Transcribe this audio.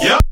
Yep.